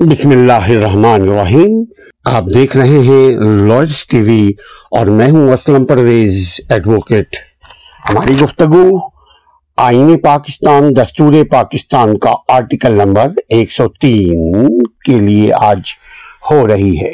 بسم اللہ الرحمن الرحیم آپ دیکھ رہے ہیں ٹی وی اور میں ہوں پرویز ہماری گفتگو آئین پاکستان دستور پاکستان کا آرٹیکل نمبر ایک سو تین کے لیے آج ہو رہی ہے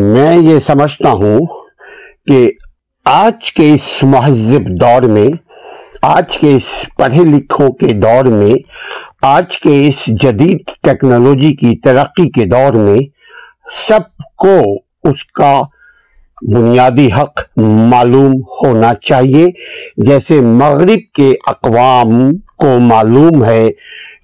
میں یہ سمجھتا ہوں کہ آج کے اس مہذب دور میں آج کے اس پڑھے لکھوں کے دور میں آج کے اس جدید ٹیکنالوجی کی ترقی کے دور میں سب کو اس کا بنیادی حق معلوم ہونا چاہیے جیسے مغرب کے اقوام کو معلوم ہے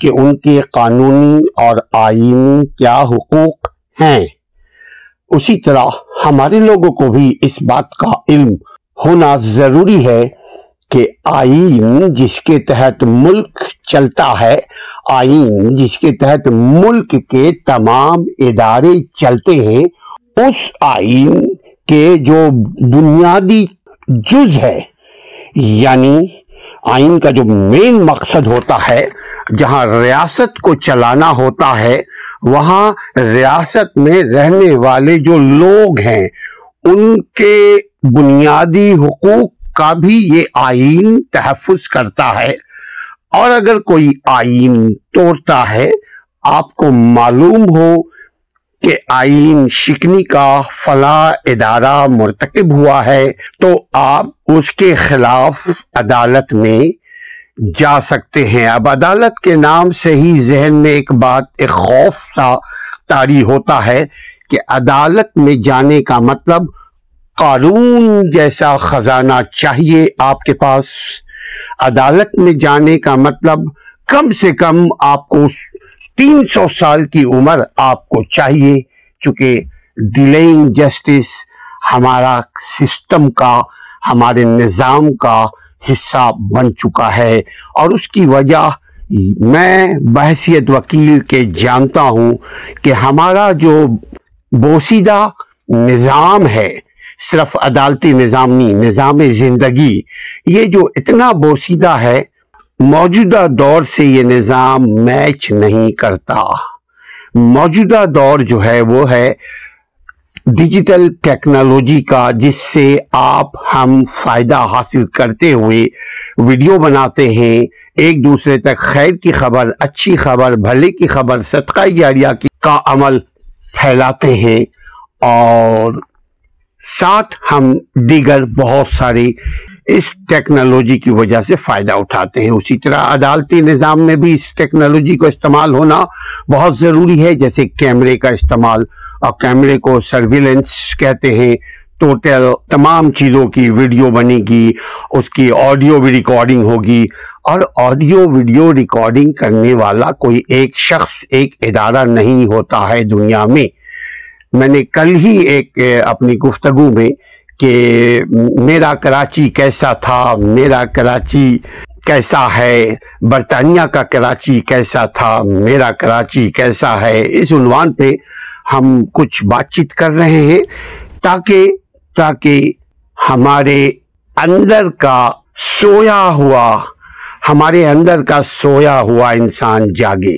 کہ ان کے قانونی اور آئینی کیا حقوق ہیں اسی طرح ہمارے لوگوں کو بھی اس بات کا علم ہونا ضروری ہے کہ آئین جس کے تحت ملک چلتا ہے آئین جس کے تحت ملک کے تمام ادارے چلتے ہیں اس آئین کے جو بنیادی جز ہے یعنی آئین کا جو مین مقصد ہوتا ہے جہاں ریاست کو چلانا ہوتا ہے وہاں ریاست میں رہنے والے جو لوگ ہیں ان کے بنیادی حقوق کا بھی یہ آئین تحفظ کرتا ہے اور اگر کوئی آئین توڑتا ہے آپ کو معلوم ہو کہ آئین شکنی کا فلا ادارہ مرتکب ہوا ہے تو آپ اس کے خلاف عدالت میں جا سکتے ہیں اب عدالت کے نام سے ہی ذہن میں ایک بات ایک خوف سا تاری ہوتا ہے کہ عدالت میں جانے کا مطلب قانون جیسا خزانہ چاہیے آپ کے پاس عدالت میں جانے کا مطلب کم سے کم آپ کو تین سو سال کی عمر آپ کو چاہیے چونکہ ڈیلینگ جسٹس ہمارا سسٹم کا ہمارے نظام کا حصہ بن چکا ہے اور اس کی وجہ میں بحثیت وکیل کے جانتا ہوں کہ ہمارا جو بوسیدہ نظام ہے صرف عدالتی نظام نظام زندگی یہ جو اتنا بوسیدہ ہے موجودہ دور سے یہ نظام میچ نہیں کرتا موجودہ دور جو ہے وہ ہے ڈیجیٹل ٹیکنالوجی کا جس سے آپ ہم فائدہ حاصل کرتے ہوئے ویڈیو بناتے ہیں ایک دوسرے تک خیر کی خبر اچھی خبر بھلے کی خبر صدقہ جاریہ کی کا عمل پھیلاتے ہیں اور ساتھ ہم دیگر بہت سارے اس ٹیکنالوجی کی وجہ سے فائدہ اٹھاتے ہیں اسی طرح عدالتی نظام میں بھی اس ٹیکنالوجی کو استعمال ہونا بہت ضروری ہے جیسے کیمرے کا استعمال اور کیمرے کو سرویلنس کہتے ہیں ٹوٹل تمام چیزوں کی ویڈیو بنے گی اس کی آڈیو بھی ریکارڈنگ ہوگی اور آڈیو ویڈیو ریکارڈنگ کرنے والا کوئی ایک شخص ایک ادارہ نہیں ہوتا ہے دنیا میں میں نے کل ہی ایک اپنی گفتگو میں کہ میرا کراچی کیسا تھا میرا کراچی کیسا ہے برطانیہ کا کراچی کیسا تھا میرا کراچی کیسا ہے اس عنوان پہ ہم کچھ بات چیت کر رہے ہیں تاکہ تاکہ ہمارے اندر کا سویا ہوا ہمارے اندر کا سویا ہوا انسان جاگے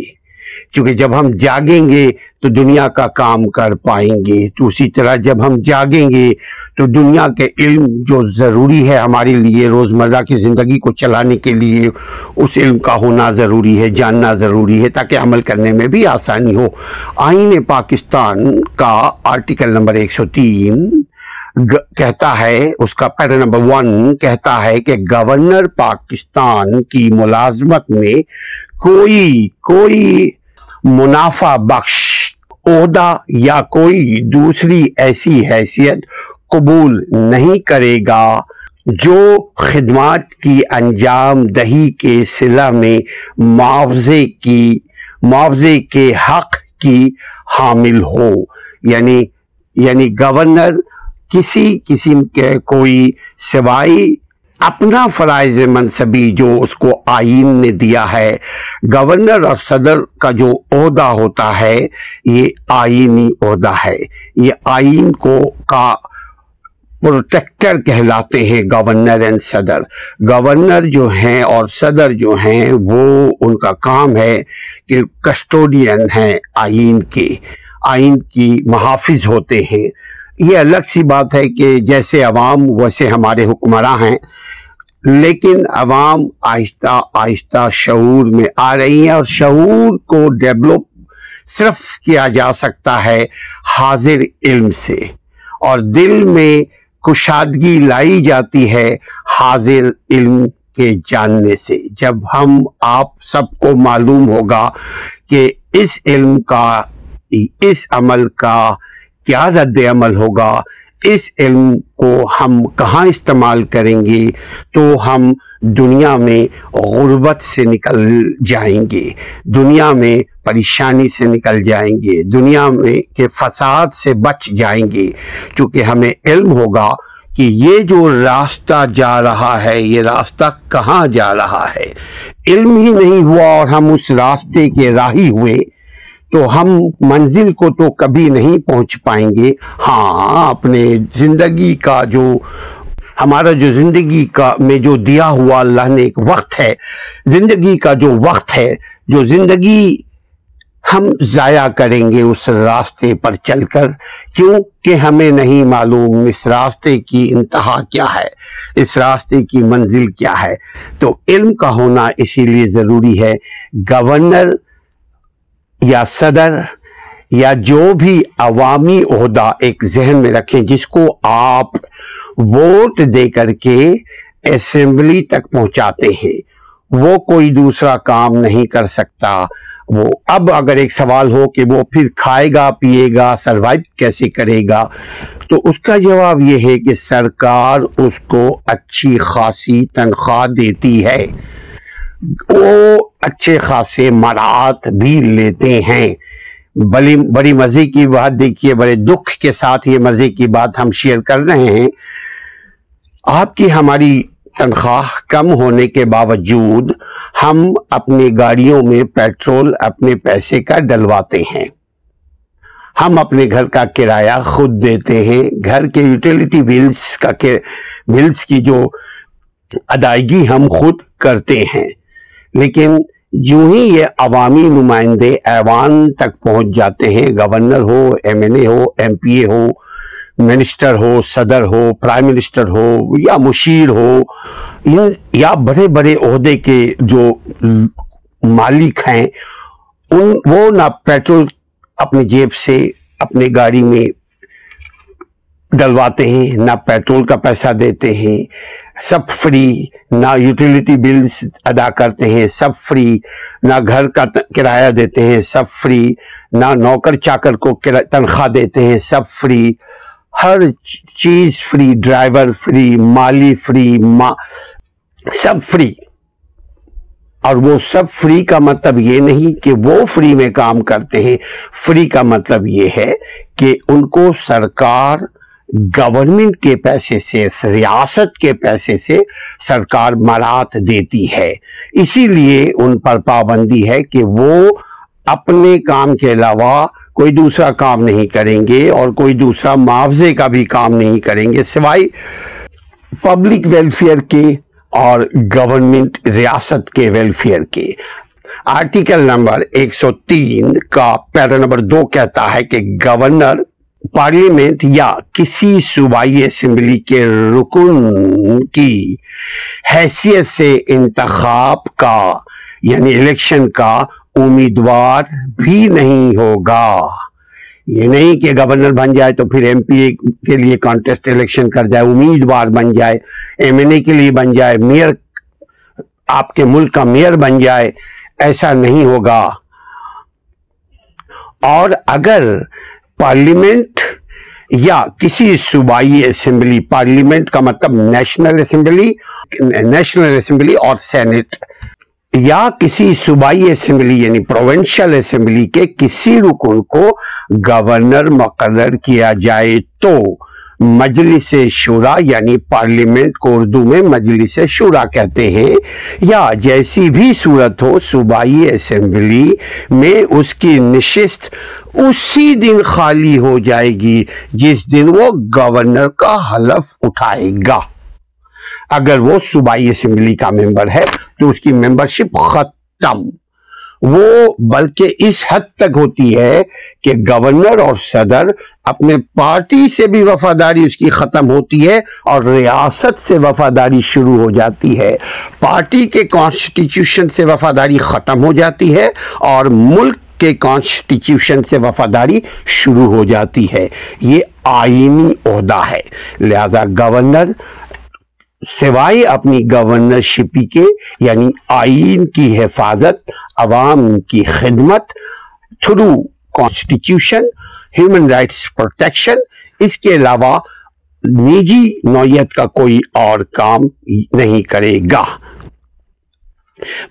کیونکہ جب ہم جاگیں گے تو دنیا کا کام کر پائیں گے تو اسی طرح جب ہم جاگیں گے تو دنیا کے علم جو ضروری ہے ہمارے لیے روز مرہ کی زندگی کو چلانے کے لیے اس علم کا ہونا ضروری ہے جاننا ضروری ہے تاکہ عمل کرنے میں بھی آسانی ہو آئین پاکستان کا آرٹیکل نمبر ایک سو تین کہتا ہے اس کا پیرا نمبر ون کہتا ہے کہ گورنر پاکستان کی ملازمت میں کوئی کوئی منافع بخش عہدہ یا کوئی دوسری ایسی حیثیت قبول نہیں کرے گا جو خدمات کی انجام دہی کے صلح میں معاوضے کی معاوضے کے حق کی حامل ہو یعنی یعنی گورنر کسی قسم کے کوئی سوائی اپنا فرائض منصبی جو اس کو آئین نے دیا ہے گورنر اور صدر کا جو عہدہ ہوتا ہے یہ آئینی عہدہ ہے یہ آئین کو کا پروٹیکٹر کہلاتے ہیں گورنر اینڈ صدر گورنر جو ہیں اور صدر جو ہیں وہ ان کا کام ہے کہ کسٹوڈین ہیں آئین کے آئین کی محافظ ہوتے ہیں یہ الگ سی بات ہے کہ جیسے عوام ویسے ہمارے حکمراں ہیں لیکن عوام آہستہ آہستہ شعور میں آ رہی ہیں اور شعور کو ڈیولپ صرف کیا جا سکتا ہے حاضر علم سے اور دل میں کشادگی لائی جاتی ہے حاضر علم کے جاننے سے جب ہم آپ سب کو معلوم ہوگا کہ اس علم کا اس عمل کا کیا رد عمل ہوگا اس علم کو ہم کہاں استعمال کریں گے تو ہم دنیا میں غربت سے نکل جائیں گے دنیا میں پریشانی سے نکل جائیں گے دنیا میں کے فساد سے بچ جائیں گے چونکہ ہمیں علم ہوگا کہ یہ جو راستہ جا رہا ہے یہ راستہ کہاں جا رہا ہے علم ہی نہیں ہوا اور ہم اس راستے کے راہی ہوئے تو ہم منزل کو تو کبھی نہیں پہنچ پائیں گے ہاں اپنے زندگی کا جو ہمارا جو زندگی کا میں جو دیا ہوا اللہ نے ایک وقت ہے زندگی کا جو وقت ہے جو زندگی ہم ضائع کریں گے اس راستے پر چل کر کیونکہ ہمیں نہیں معلوم اس راستے کی انتہا کیا ہے اس راستے کی منزل کیا ہے تو علم کا ہونا اسی لیے ضروری ہے گورنر یا صدر یا جو بھی عوامی عہدہ ایک ذہن میں رکھیں جس کو آپ ووٹ دے کر کے تک پہنچاتے ہیں وہ کوئی دوسرا کام نہیں کر سکتا وہ اب اگر ایک سوال ہو کہ وہ پھر کھائے گا پیے گا سروائیو کیسے کرے گا تو اس کا جواب یہ ہے کہ سرکار اس کو اچھی خاصی تنخواہ دیتی ہے وہ اچھے خاصے مراعات بھی لیتے ہیں بڑی بڑی مزے کی بات دیکھیے بڑے دکھ کے ساتھ یہ مزے کی بات ہم شیئر کر رہے ہیں آپ کی ہماری تنخواہ کم ہونے کے باوجود ہم اپنی گاڑیوں میں پیٹرول اپنے پیسے کا ڈلواتے ہیں ہم اپنے گھر کا کرایہ خود دیتے ہیں گھر کے یوٹیلٹی بلز کا بلز کی جو ادائیگی ہم خود کرتے ہیں لیکن جو ہی یہ عوامی نمائندے ایوان تک پہنچ جاتے ہیں گورنر ہو ایم این اے ہو ایم پی اے ہو منسٹر ہو صدر ہو پرائم منسٹر ہو یا مشیر ہو یا بڑے بڑے عہدے کے جو مالک ہیں ان وہ نہ پیٹرول اپنی جیب سے اپنے گاڑی میں ڈلواتے ہیں نہ پیٹرول کا پیسہ دیتے ہیں سب فری نہ یوٹیلیٹی بلز ادا کرتے ہیں سب فری نہ گھر کا کرایہ دیتے ہیں سب فری نہ نوکر چاکر کو تنخواہ دیتے ہیں سب فری ہر چیز فری ڈرائیور فری مالی فری سب فری اور وہ سب فری کا مطلب یہ نہیں کہ وہ فری میں کام کرتے ہیں فری کا مطلب یہ ہے کہ ان کو سرکار گورنمنٹ کے پیسے سے ریاست کے پیسے سے سرکار مرات دیتی ہے اسی لیے ان پر پابندی ہے کہ وہ اپنے کام کے علاوہ کوئی دوسرا کام نہیں کریں گے اور کوئی دوسرا معاوضے کا بھی کام نہیں کریں گے سوائے پبلک ویلفیئر کے اور گورنمنٹ ریاست کے ویلفیئر کے آرٹیکل نمبر ایک سو تین کا پیرا نمبر دو کہتا ہے کہ گورنر پارلیمنٹ یا کسی صوبائی اسمبلی کے رکن کی حیثیت سے انتخاب کا یعنی الیکشن کا امیدوار بھی نہیں ہوگا یہ نہیں کہ گورنر بن جائے تو پھر ایم پی اے کے لیے کانٹیسٹ الیکشن کر جائے امیدوار بن جائے ایم این اے کے لیے بن جائے میئر آپ کے ملک کا میئر بن جائے ایسا نہیں ہوگا اور اگر پارلیمنٹ یا کسی صوبائی اسمبلی پارلیمنٹ کا مطلب نیشنل اسمبلی نیشنل اسمبلی اور سینٹ یا کسی صوبائی اسمبلی یعنی پروونشل اسمبلی کے کسی رکن کو گورنر مقرر کیا جائے تو مجلس شورا یعنی پارلیمنٹ کو اردو میں مجلس شورا کہتے ہیں یا جیسی بھی صورت ہو صوبائی اسمبلی میں اس کی نشست اسی دن خالی ہو جائے گی جس دن وہ گورنر کا حلف اٹھائے گا اگر وہ صوبائی اسمبلی کا ممبر ہے تو اس کی ممبرشپ ختم وہ بلکہ اس حد تک ہوتی ہے کہ گورنر اور صدر اپنے پارٹی سے بھی وفاداری اس کی ختم ہوتی ہے اور ریاست سے وفاداری شروع ہو جاتی ہے پارٹی کے کانسٹیٹیوشن سے وفاداری ختم ہو جاتی ہے اور ملک کے کانسٹیٹیوشن سے وفاداری شروع ہو جاتی ہے یہ آئینی عہدہ ہے لہذا گورنر سوائے اپنی گورنر شپی کے یعنی آئین کی حفاظت عوام کی خدمت through constitution human rights protection اس کے علاوہ نجی نوعیت کا کوئی اور کام نہیں کرے گا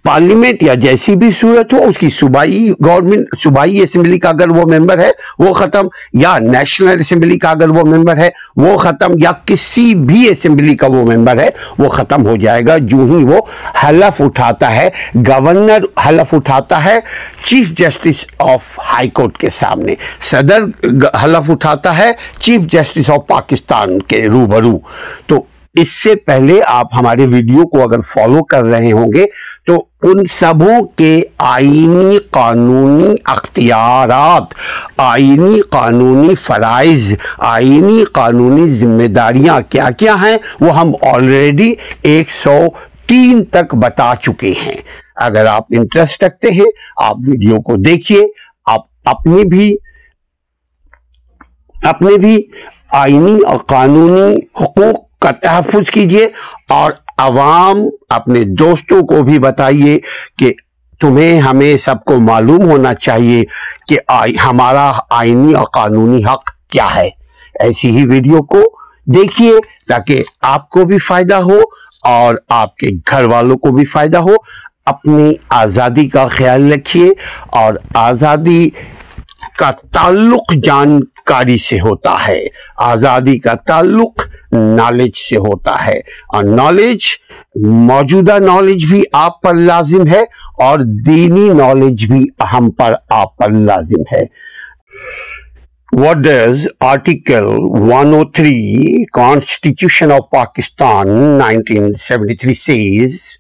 پارلیمنٹ یا جیسی بھی صورت ہو اس کی صوبائی گورنمنٹ صوبائی اسمبلی کا اگر وہ ممبر ہے وہ ختم یا نیشنل اسمبلی کا اگر وہ ممبر ہے وہ ختم یا کسی بھی اسمبلی کا وہ ممبر ہے وہ ختم ہو جائے گا جو ہی وہ حلف اٹھاتا ہے گورنر حلف اٹھاتا ہے chief justice of high court کے سامنے صدر حلف اٹھاتا ہے چیف جسٹس آف پاکستان کے روبرو تو اس سے پہلے آپ ہمارے ویڈیو کو اگر فالو کر رہے ہوں گے تو ان سبوں کے آئینی قانونی اختیارات آئینی قانونی فرائض آئینی قانونی ذمہ داریاں کیا کیا ہیں وہ ہم آلریڈی ایک سو تین تک بتا چکے ہیں اگر آپ انٹرسٹ رکھتے ہیں آپ ویڈیو کو دیکھیے آپ اپنی بھی اپنے بھی آئینی اور قانونی حقوق کا تحفظ کیجئے اور عوام اپنے دوستوں کو بھی بتائیے کہ تمہیں ہمیں سب کو معلوم ہونا چاہیے کہ ہمارا آئینی اور قانونی حق کیا ہے ایسی ہی ویڈیو کو دیکھیے تاکہ آپ کو بھی فائدہ ہو اور آپ کے گھر والوں کو بھی فائدہ ہو اپنی آزادی کا خیال رکھیے اور آزادی کا تعلق جانکاری سے ہوتا ہے آزادی کا تعلق نالج سے ہوتا ہے اور نالج موجودہ نالج بھی آپ پر لازم ہے اور دینی نالج بھی ہم پر آپ پر لازم ہے What does Article 103 Constitution of Pakistan 1973 says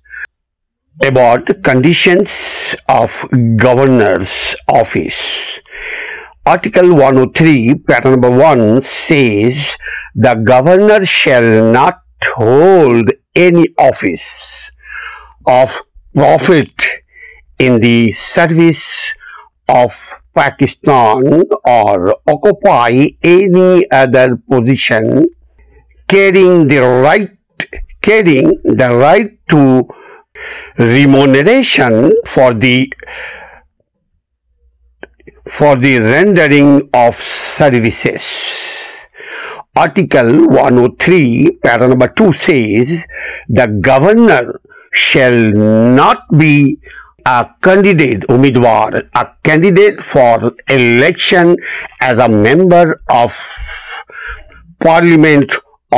about conditions of governor's office? Article 103, Paragraph number 1 says the governor shall not hold any office of profit in the service of Pakistan or occupy any other position carrying the right to remuneration for the for the rendering of services article one O three para number two says the governor shall not be candidate امیدوار candidate for election as a member of parliament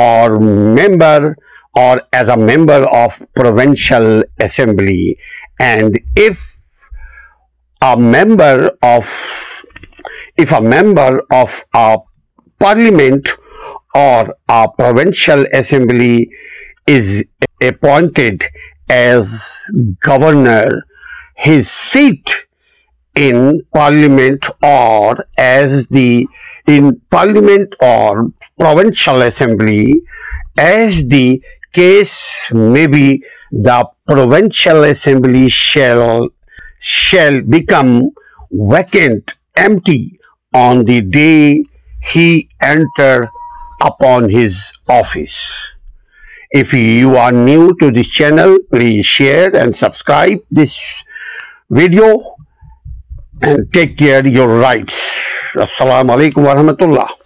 اور member اور as a member of provincial assembly and if member of member of a parliament اور provincial assembly is appoint as governor his seat in parliament اور parliament اور provincial assembly as this may be provincial assembly shall shall become vacant empty on the day he enter upon his office if ی ی you are new to this channel please share and subscribe this video take care your rights السلام علیکم و رحمۃ اللہ